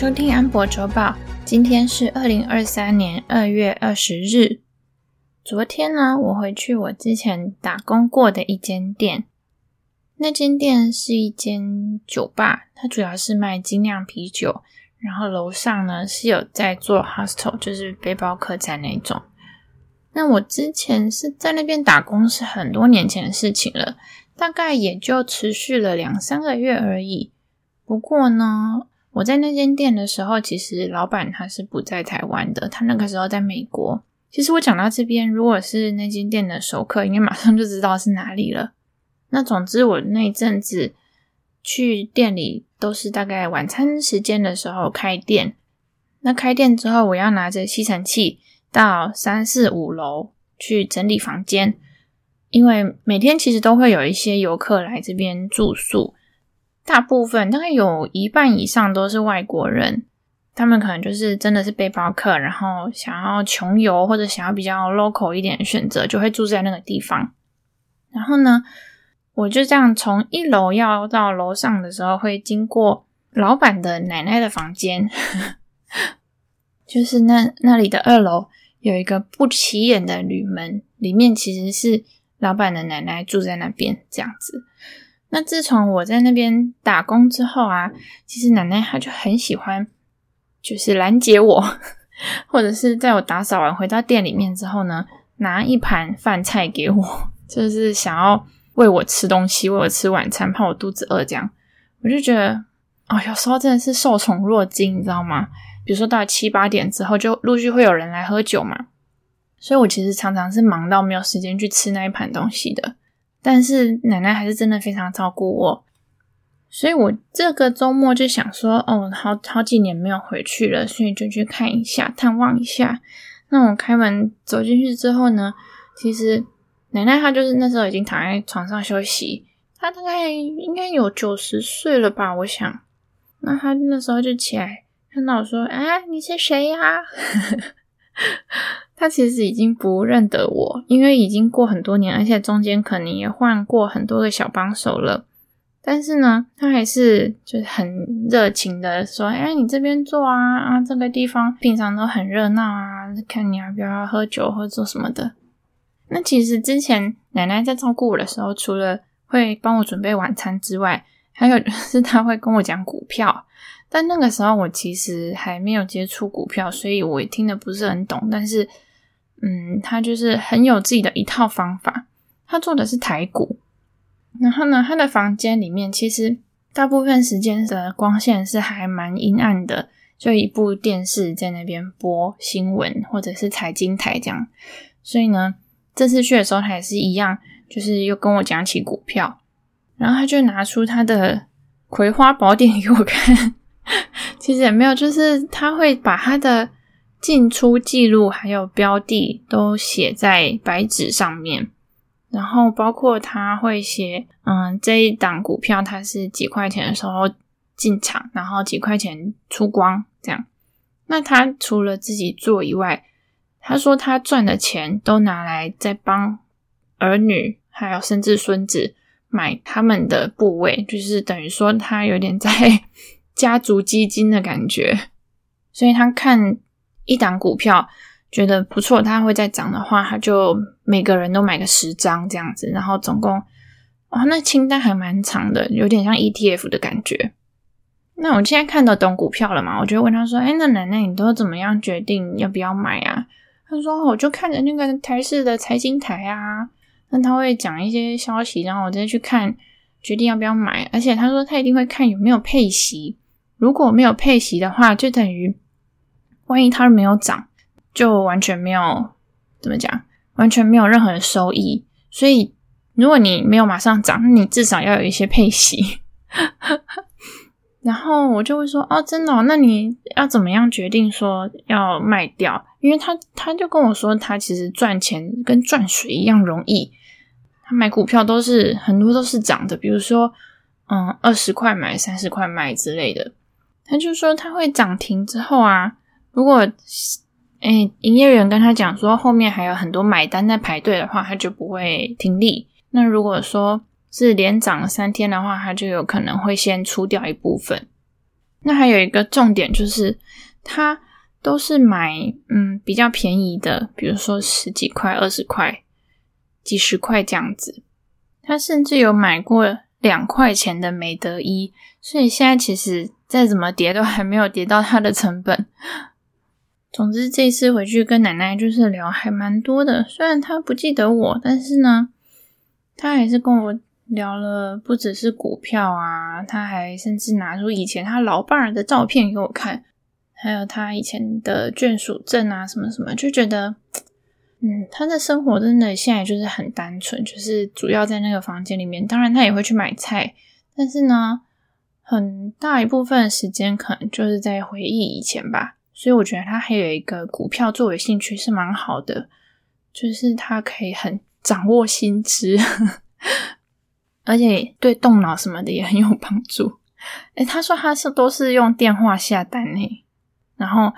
收听安博周报，今天是二零二三年二月二十日。昨天呢，我回去我之前打工过的一间店，那间店是一间酒吧，它主要是卖精酿啤酒，然后楼上呢是有在做 hostel，就是背包客栈那种。那我之前是在那边打工，是很多年前的事情了，大概也就持续了两三个月而已。不过呢，我在那间店的时候，其实老板他是不在台湾的，他那个时候在美国。其实我讲到这边，如果是那间店的熟客，应该马上就知道是哪里了。那总之，我那一阵子去店里都是大概晚餐时间的时候开店。那开店之后，我要拿着吸尘器到三四五楼去整理房间，因为每天其实都会有一些游客来这边住宿。大部分大概有一半以上都是外国人，他们可能就是真的是背包客，然后想要穷游或者想要比较 local 一点的选择，就会住在那个地方。然后呢，我就这样从一楼要到楼上的时候，会经过老板的奶奶的房间，就是那那里的二楼有一个不起眼的铝门，里面其实是老板的奶奶住在那边，这样子。那自从我在那边打工之后啊，其实奶奶她就很喜欢，就是拦截我，或者是在我打扫完回到店里面之后呢，拿一盘饭菜给我，就是想要喂我吃东西，喂我吃晚餐，怕我肚子饿这样。我就觉得，哦，有时候真的是受宠若惊，你知道吗？比如说到七八点之后，就陆续会有人来喝酒嘛，所以我其实常常是忙到没有时间去吃那一盘东西的。但是奶奶还是真的非常照顾我，所以我这个周末就想说，哦，好好几年没有回去了，所以就去看一下，探望一下。那我开门走进去之后呢，其实奶奶她就是那时候已经躺在床上休息，她大概应该有九十岁了吧，我想。那她那时候就起来，看到我说：“哎，你是谁呀？” 他其实已经不认得我，因为已经过很多年，而且中间可能也换过很多个小帮手了。但是呢，他还是就是很热情的说：“哎，你这边坐啊啊，这个地方平常都很热闹啊，看你要不要喝酒或者做什么的。”那其实之前奶奶在照顾我的时候，除了会帮我准备晚餐之外，还有是他会跟我讲股票。但那个时候我其实还没有接触股票，所以我也听得不是很懂。但是嗯，他就是很有自己的一套方法。他做的是台股，然后呢，他的房间里面其实大部分时间的光线是还蛮阴暗的，就一部电视在那边播新闻或者是财经台这样。所以呢，这次去的时候他也是一样，就是又跟我讲起股票，然后他就拿出他的《葵花宝典》给我看。其实也没有，就是他会把他的。进出记录还有标的都写在白纸上面，然后包括他会写，嗯，这一档股票它是几块钱的时候进场，然后几块钱出光这样。那他除了自己做以外，他说他赚的钱都拿来在帮儿女还有甚至孙子买他们的部位，就是等于说他有点在家族基金的感觉，所以他看。一档股票觉得不错，它会再涨的话，他就每个人都买个十张这样子，然后总共哦，那清单还蛮长的，有点像 ETF 的感觉。那我现在看得懂股票了嘛？我就问他说：“哎，那奶奶你都怎么样决定要不要买啊？”他说：“我就看着那个台式的财经台啊，那他会讲一些消息，然后我再去看决定要不要买。而且他说他一定会看有没有配息，如果没有配息的话，就等于。”万一它没有涨，就完全没有怎么讲，完全没有任何的收益。所以，如果你没有马上涨，那你至少要有一些配息。然后我就会说：“哦，真的？那你要怎么样决定说要卖掉？因为他他就跟我说，他其实赚钱跟赚水一样容易。他买股票都是很多都是涨的，比如说，嗯，二十块买，三十块卖之类的。他就说他会涨停之后啊。”如果，诶，营业员跟他讲说后面还有很多买单在排队的话，他就不会停利。那如果说是连涨三天的话，他就有可能会先出掉一部分。那还有一个重点就是，他都是买嗯比较便宜的，比如说十几块、二十块、几十块这样子。他甚至有买过两块钱的美德一，所以现在其实再怎么跌都还没有跌到它的成本。总之，这次回去跟奶奶就是聊还蛮多的，虽然她不记得我，但是呢，她还是跟我聊了不只是股票啊，她还甚至拿出以前她老伴儿的照片给我看，还有她以前的眷属证啊，什么什么，就觉得，嗯，他的生活真的现在就是很单纯，就是主要在那个房间里面，当然他也会去买菜，但是呢，很大一部分时间可能就是在回忆以前吧。所以我觉得他还有一个股票作为兴趣是蛮好的，就是他可以很掌握新知，而且对动脑什么的也很有帮助。诶，他说他是都是用电话下单诶，然后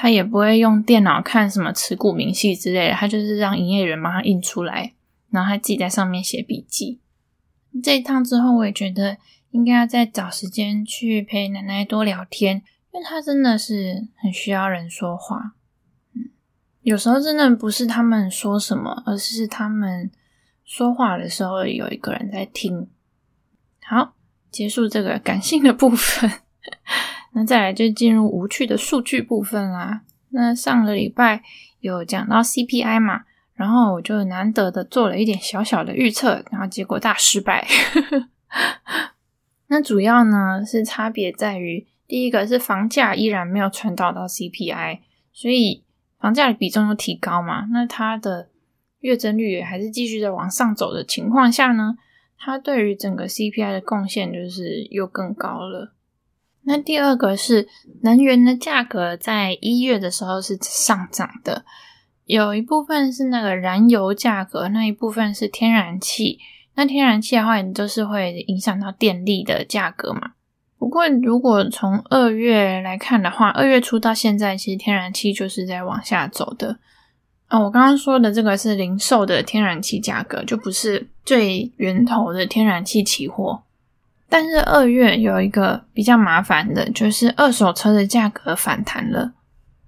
他也不会用电脑看什么持股明细之类的，他就是让营业员帮他印出来，然后他自己在上面写笔记。这一趟之后，我也觉得应该要再找时间去陪奶奶多聊天。因为他真的是很需要人说话，嗯，有时候真的不是他们说什么，而是他们说话的时候有一个人在听。好，结束这个感性的部分，那再来就进入无趣的数据部分啦。那上个礼拜有讲到 CPI 嘛，然后我就难得的做了一点小小的预测，然后结果大失败。那主要呢是差别在于。第一个是房价依然没有传导到 CPI，所以房价的比重又提高嘛，那它的月增率也还是继续在往上走的情况下呢，它对于整个 CPI 的贡献就是又更高了。那第二个是能源的价格在一月的时候是上涨的，有一部分是那个燃油价格，那一部分是天然气。那天然气的话，也都是会影响到电力的价格嘛。不过，如果从二月来看的话，二月初到现在，其实天然气就是在往下走的。哦，我刚刚说的这个是零售的天然气价格，就不是最源头的天然气期货。但是二月有一个比较麻烦的，就是二手车的价格反弹了，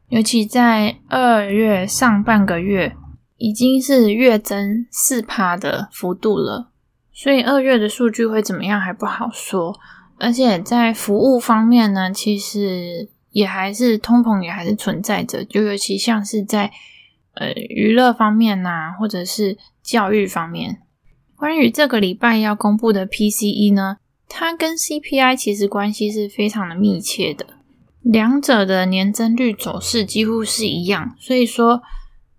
尤其在二月上半个月，已经是月增四趴的幅度了。所以二月的数据会怎么样还不好说。而且在服务方面呢，其实也还是通膨也还是存在着，就尤其像是在呃娱乐方面呐、或者是教育方面。关于这个礼拜要公布的 PCE 呢，它跟 CPI 其实关系是非常的密切的，两者的年增率走势几乎是一样，所以说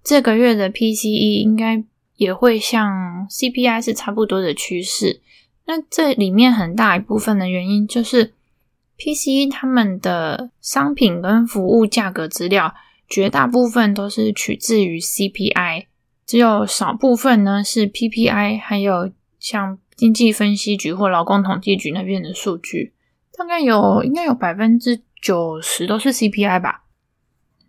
这个月的 PCE 应该也会像 CPI 是差不多的趋势。那这里面很大一部分的原因就是，PCE 他们的商品跟服务价格资料，绝大部分都是取自于 CPI，只有少部分呢是 PPI，还有像经济分析局或劳工统计局那边的数据，大概有应该有百分之九十都是 CPI 吧。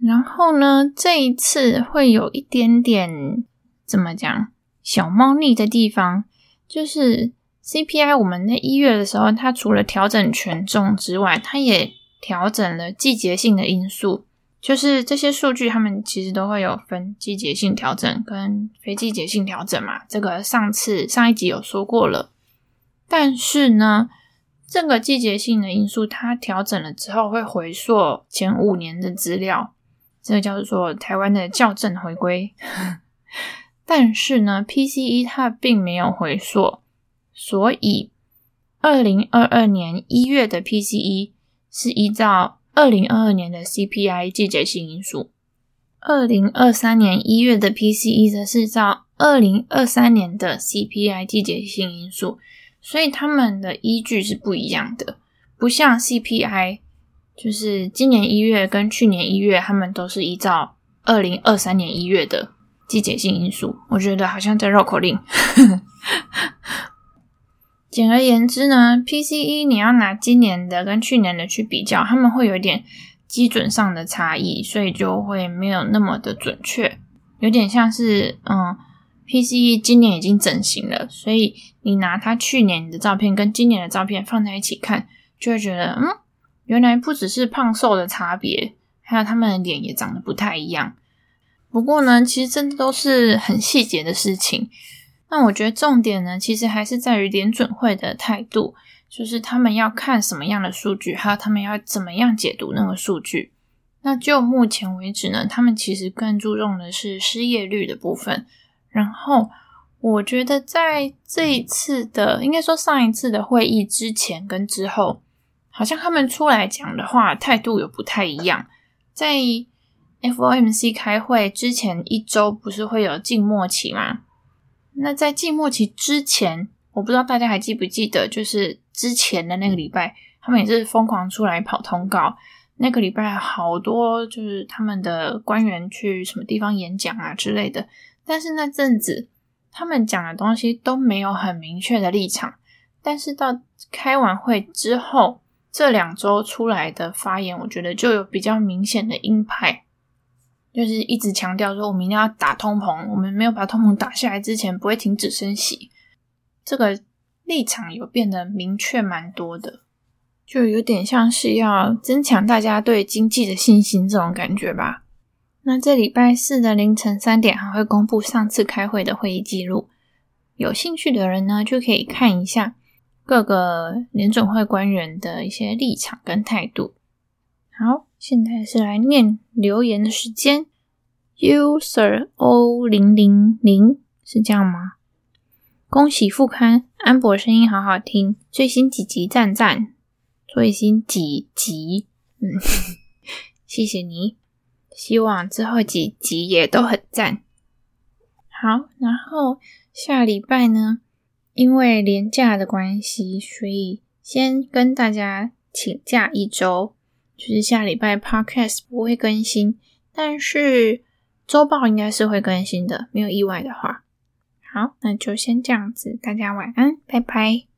然后呢，这一次会有一点点怎么讲小猫腻的地方，就是。CPI，我们在一月的时候，它除了调整权重之外，它也调整了季节性的因素。就是这些数据，它们其实都会有分季节性调整跟非季节性调整嘛。这个上次上一集有说过了。但是呢，这个季节性的因素它调整了之后，会回溯前五年的资料，这个叫做台湾的校正回归。但是呢，PCE 它并没有回溯。所以，二零二二年一月的 PCE 是依照二零二二年的 CPI 季节性因素，二零二三年一月的 PCE 则是照二零二三年的 CPI 季节性因素，所以他们的依据是不一样的，不像 CPI，就是今年一月跟去年一月，他们都是依照二零二三年一月的季节性因素。我觉得好像在绕口令。简而言之呢，PCE 你要拿今年的跟去年的去比较，他们会有一点基准上的差异，所以就会没有那么的准确，有点像是嗯，PCE 今年已经整形了，所以你拿他去年的照片跟今年的照片放在一起看，就会觉得嗯，原来不只是胖瘦的差别，还有他们的脸也长得不太一样。不过呢，其实真的都是很细节的事情。那我觉得重点呢，其实还是在于联准会的态度，就是他们要看什么样的数据，还有他们要怎么样解读那个数据。那就目前为止呢，他们其实更注重的是失业率的部分。然后我觉得在这一次的，应该说上一次的会议之前跟之后，好像他们出来讲的话态度有不太一样。在 FOMC 开会之前一周，不是会有静默期吗？那在季末期之前，我不知道大家还记不记得，就是之前的那个礼拜，他们也是疯狂出来跑通告。那个礼拜好多就是他们的官员去什么地方演讲啊之类的。但是那阵子他们讲的东西都没有很明确的立场。但是到开完会之后，这两周出来的发言，我觉得就有比较明显的鹰派，就是一直强调说，我们一定要打通膨，我们没有把通膨打下来之前，不会停止升息。这个立场有变得明确蛮多的，就有点像是要增强大家对经济的信心这种感觉吧。那这礼拜四的凌晨三点还会公布上次开会的会议记录，有兴趣的人呢就可以看一下各个联准会官员的一些立场跟态度。好，现在是来念留言的时间。User O 零零零是这样吗？恭喜复刊，安博声音好好听，最新几集赞赞，最新几集，嗯，谢谢你。希望之后几集也都很赞。好，然后下礼拜呢，因为连假的关系，所以先跟大家请假一周，就是下礼拜 Podcast 不会更新，但是周报应该是会更新的，没有意外的话。好，那就先这样子，大家晚安，拜拜。